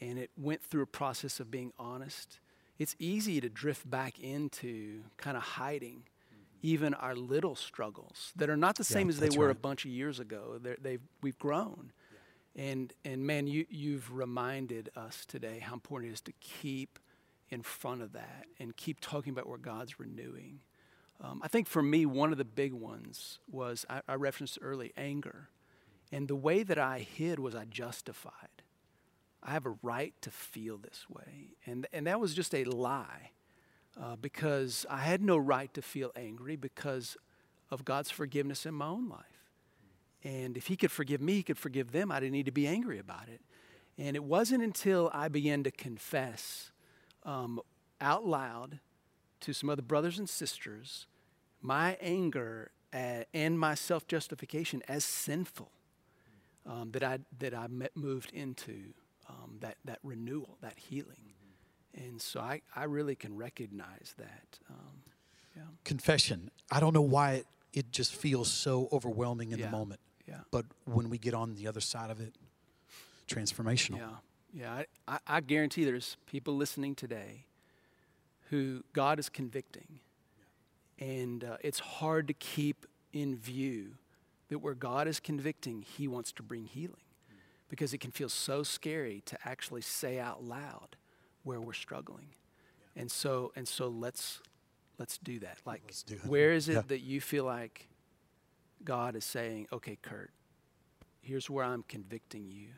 and it went through a process of being honest, it's easy to drift back into kind of hiding mm-hmm. even our little struggles that are not the same as they were a bunch of years ago. They're, they've, we've grown. And, and man, you, you've reminded us today how important it is to keep in front of that and keep talking about where God's renewing. Um, I think for me, one of the big ones was I, I referenced early anger. And the way that I hid was I justified. I have a right to feel this way. And, and that was just a lie uh, because I had no right to feel angry because of God's forgiveness in my own life. And if He could forgive me, He could forgive them. I didn't need to be angry about it. And it wasn't until I began to confess um, out loud to some other brothers and sisters my anger uh, and my self justification as sinful um, that I, that I met, moved into um, that, that renewal, that healing. And so I, I really can recognize that. Um, yeah. Confession. I don't know why it, it just feels so overwhelming in Yeah. the moment. Yeah. But when we get on the other side of it, transformational. Yeah, yeah. I, I, I guarantee there's people listening today who God is convicting, and uh, it's hard to keep in view that where God is convicting, He wants to bring healing, because it can feel so scary to actually say out loud where we're struggling, and so and so let's let's do that. Like, do where is it Yeah. that you feel like God is saying, "Okay, Kurt, here's where I'm convicting you."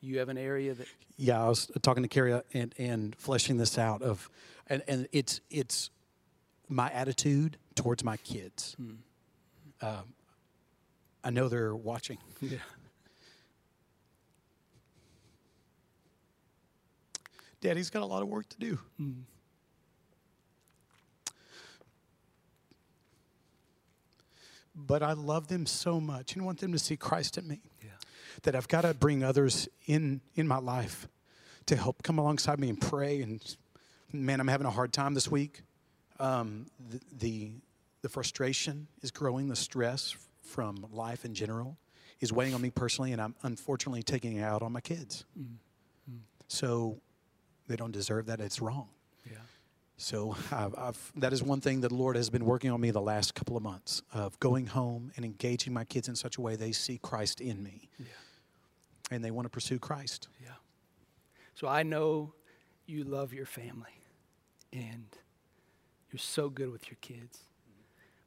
You have an area that Yeah, I was talking to Carrie uh, and, and fleshing this out of, and, and it's it's my attitude towards my kids. Hmm. Um, I know they're watching. Yeah. Daddy's got a lot of work to do. Hmm. But I love them so much and want them to see Christ in me. That I've got to bring others in in my life to help come alongside me and pray. And man, I'm having a hard time this week. Um, the, the the frustration is growing. The stress from life in general is weighing on me personally, and I'm unfortunately taking it out on my kids. So they don't deserve that. It's wrong. Yeah. So I've, I've, that is one thing that the Lord has been working on me the last couple of months of going home and engaging my kids in such a way they see Christ in me, Yeah. And they want to pursue Christ. Yeah. So I know you love your family and you're so good with your kids.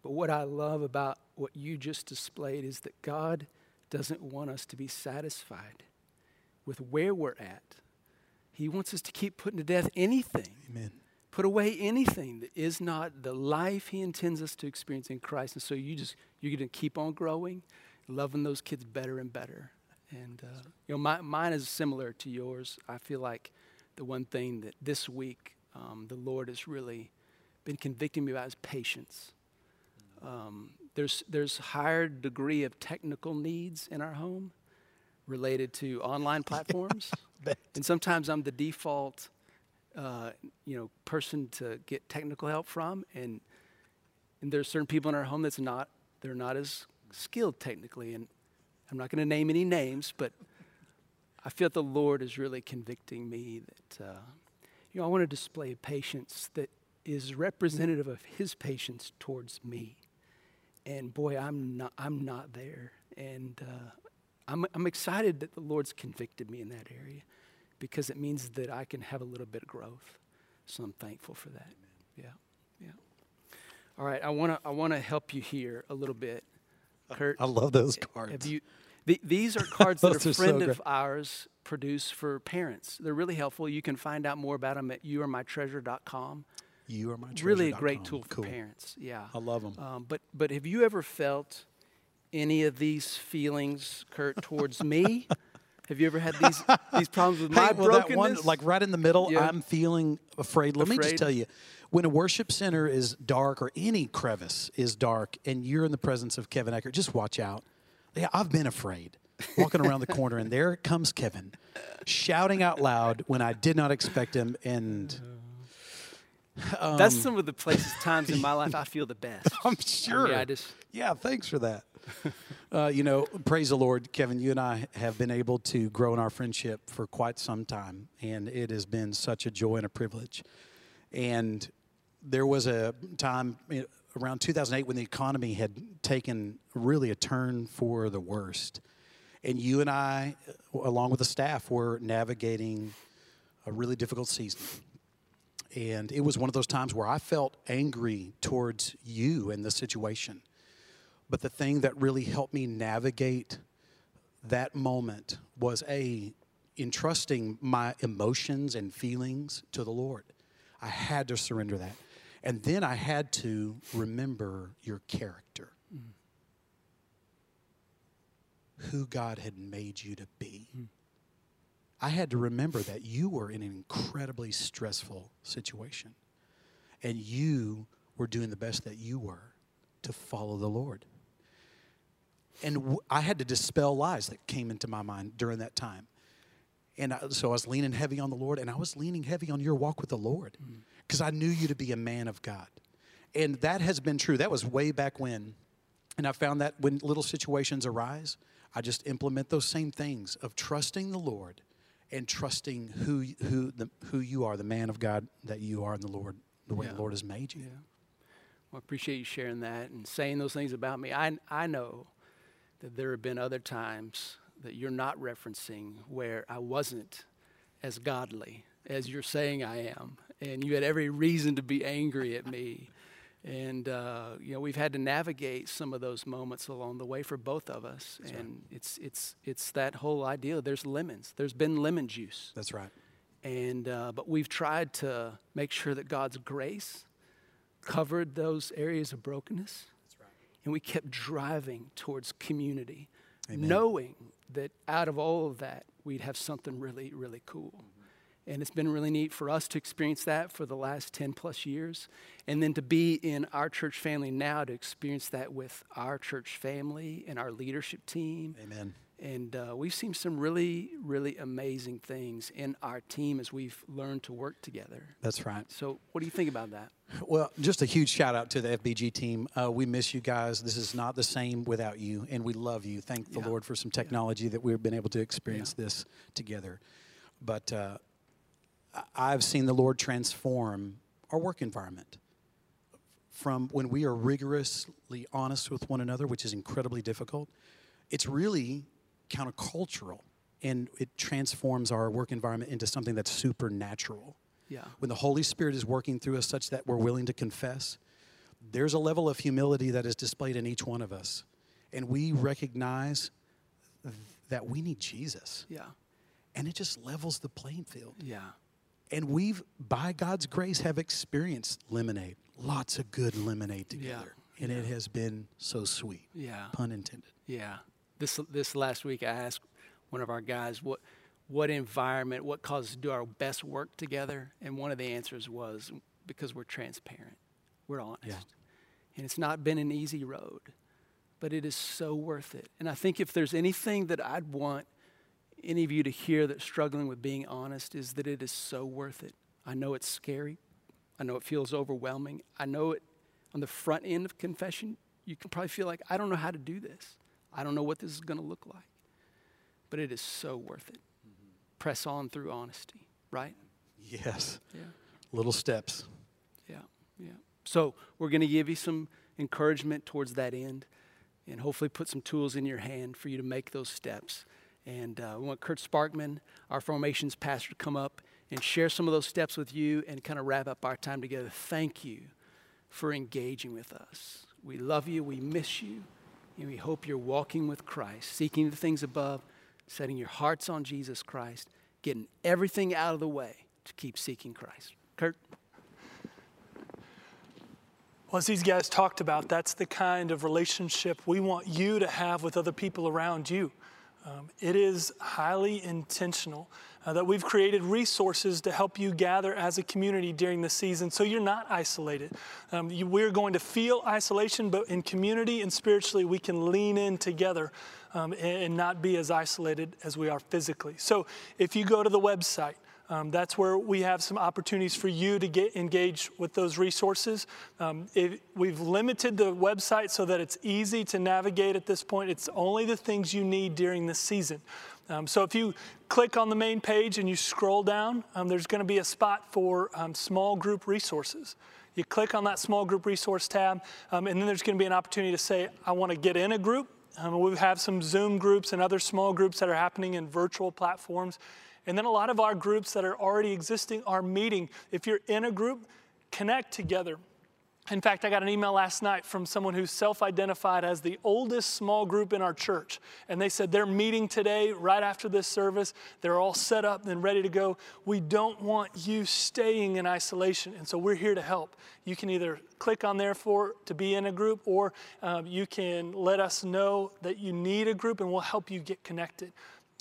But what I love about what you just displayed is that God doesn't want us to be satisfied with where we're at. He wants us to keep putting to death anything, Amen. put away anything that is not the life He intends us to experience in Christ. And so you just, you're going to keep on growing, loving those kids better and better. And, uh, you know, my, mine is similar to yours. I feel like the one thing that this week um, the Lord has really been convicting me about is patience. Um, there's there's higher degree of technical needs in our home related to online platforms, and sometimes I'm the default, uh, you know, person to get technical help from, and and there's certain people in our home that's not they're not as skilled technically, and I'm not going to name any names, but I feel the Lord is really convicting me that uh, you know I want to display a patience that is representative of His patience towards me. and boy, I'm not I'm not there, and uh, I'm I'm excited that the Lord's convicted me in that area, because it means that I can have a little bit of growth. So I'm thankful for that. Yeah, yeah. All right, I wanna I wanna help you here a little bit, Kurt. I love those cards. you? The, these are cards that a are so friend of ours produced for parents. They're really helpful. You can find out more about them at youaremytreasure.com. You are my treasure. Really a great tool for Cool. parents. Yeah. I love 'em. Um, but but have you ever felt any of these feelings, Kurt, towards me? Have you ever had these these problems with my Hey, well, that one, brokenness? like right in the middle, Yeah. I'm feeling afraid. Let me just tell you, when a worship center is dark or any crevice is dark, and you're in the presence of Kevin Eckert, just watch out. Yeah, I've been afraid. Walking around the corner, and there comes Kevin, shouting out loud when I did not expect him, and That's um, some of the places, times in my life I feel the best. I'm sure. I just Yeah, thanks for that. uh, you know, praise the Lord, Kevin. You and I have been able to grow in our friendship for quite some time, and it has been such a joy and a privilege. And there was a time eh, around 2008 when the economy had taken really a turn for the worst, and you and I, along with the staff, were navigating a really difficult season. And it was one of those times where I felt angry towards you and the situation. But the thing that really helped me navigate that moment was A, entrusting my emotions and feelings to the Lord. I had to surrender that. And then I had to remember your character, who God had made you to be. I had to remember that you were in an incredibly stressful situation and you were doing the best that you were to follow the Lord. And w- I had to dispel lies that came into my mind during that time. And I, so I was leaning heavy on the Lord, and I was leaning heavy on your walk with the Lord mm. because I knew you to be a man of God. And that has been true. That was way back when. And I found that when little situations arise, I just implement those same things of trusting the Lord and trusting who, who, the, who you are, the man of God that you are in the Lord, the way Yeah. the Lord has made you. Well, I appreciate you sharing that and saying those things about me. I, I know that there have been other times that you're not referencing where I wasn't as godly as you're saying I am. And you had every reason to be angry at me. And, uh, you know, we've had to navigate some of those moments along the way for both of us. and it's, it's, it's that whole idea. There's lemons, there's been lemon juice. That's right. And, uh, but we've tried to make sure that God's grace covered those areas of brokenness. And we kept driving towards community, knowing that out of all of that, we'd have something really, really cool. And it's been really neat for us to experience that for the last 10 plus years. And then to be in our church family now to experience that with our church family and our leadership team. Amen. And uh, we've seen some really, really amazing things in our team as we've learned to work together. That's right. So, what do you think about that? Well, just a huge shout out to the FBG team. Uh, we miss you guys. This is not the same without you, and we love you. Thank the Yeah. Lord for some technology that we've been able to experience this together. But uh, I've seen the Lord transform our work environment from when we are rigorously honest with one another, which is incredibly difficult. It's really countercultural, and it transforms our work environment into something that's supernatural Yeah. when the Holy Spirit is working through us such that we're willing to confess, there's a level of humility that is displayed in each one of us. And we recognize that we need Jesus. Yeah. And it just levels the playing field. Yeah. And we've, by God's grace, have experienced lemonade, lots of good lemonade together. And it has been so sweet. Yeah. Pun intended. Yeah. This this last week, I asked one of our guys what what environment, what causes us to do our best work together, and one of the answers was because we're transparent, we're honest, and it's not been an easy road, but it is so worth it. And I think if there's anything that I'd want any of you to hear that's struggling with being honest, is that it is so worth it. I know it's scary. I know it feels overwhelming. I know it on the front end of confession, you can probably feel like, I don't know how to do this. I don't know what this is going to look like. But it is so worth it. Press on through honesty, right? Yes. Yeah. Little steps. Yeah, yeah. So we're going to give you some encouragement towards that end and hopefully put some tools in your hand for you to make those steps. And uh, we want Kurt Sparkman, our formations pastor, to come up and share some of those steps with you and kind of wrap up our time together. Thank you for engaging with us. We love you, we miss you, we hope you're walking with Christ, seeking the things above, setting your hearts on Jesus Christ, getting everything out of the way to keep seeking Christ. Kurt? Well, as these guys talked about, that's the kind of relationship we want you to have with other people around you. Um, it is highly intentional uh, that we've created resources to help you gather as a community during the season so you're not isolated. Um, you, we're going to feel isolation, but in community and spiritually, we can lean in together um, and, and not be as isolated as we are physically. So if you go to the website, um, that's where we have some opportunities for you to get engaged with those resources. Um, it, we've limited the website so that it's easy to navigate at this point. It's only the things you need during the season. Um, so if you click on the main page and you scroll down, um, there's going to be a spot for um, small group resources. You click on that small group resource tab, um, and then there's going to be an opportunity to say, I want to get in a group. we have some Zoom groups and other small groups that are happening in virtual platforms. And then a lot of our groups that are already existing are meeting. If you're in a group, connect together. In fact, I got an email last night from someone who self identified as the oldest small group in our church. And they said they're meeting today, right after this service. They're all set up and ready to go. We don't want you staying in isolation. And so we're here to help. You can either click on there for to be in a group, or um, you can let us know that you need a group and we'll help you get connected.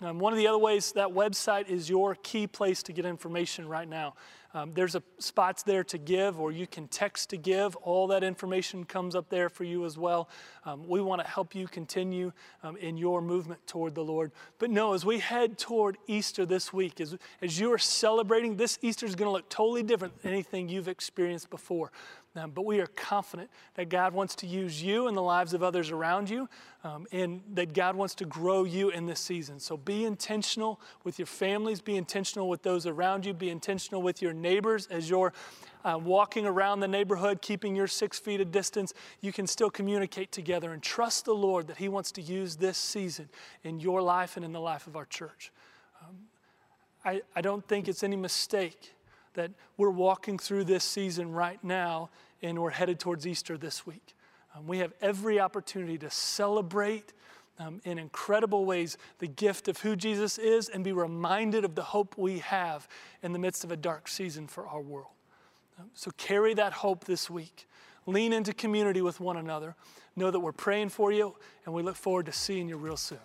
Um, one of the other ways that website is your key place to get information right now. Um, there's a spots there to give, or you can text to give. All that information comes up there for you as well. Um, we want to help you continue um, in your movement toward the Lord. But no, as we head toward Easter this week, as, as you are celebrating, this Easter is going to look totally different than anything you've experienced before. But we are confident that God wants to use you in the lives of others around you, um, and that God wants to grow you in this season. So be intentional with your families, be intentional with those around you, be intentional with your neighbors as you're uh, walking around the neighborhood, keeping your six feet of distance. You can still communicate together and trust the Lord that He wants to use this season in your life and in the life of our church. Um, I, I don't think it's any mistake that we're walking through this season right now and we're headed towards Easter this week. Um, we have every opportunity to celebrate um, in incredible ways the gift of who Jesus is and be reminded of the hope we have in the midst of a dark season for our world. Um, so carry that hope this week. Lean into community with one another. Know that we're praying for you, and we look forward to seeing you real soon.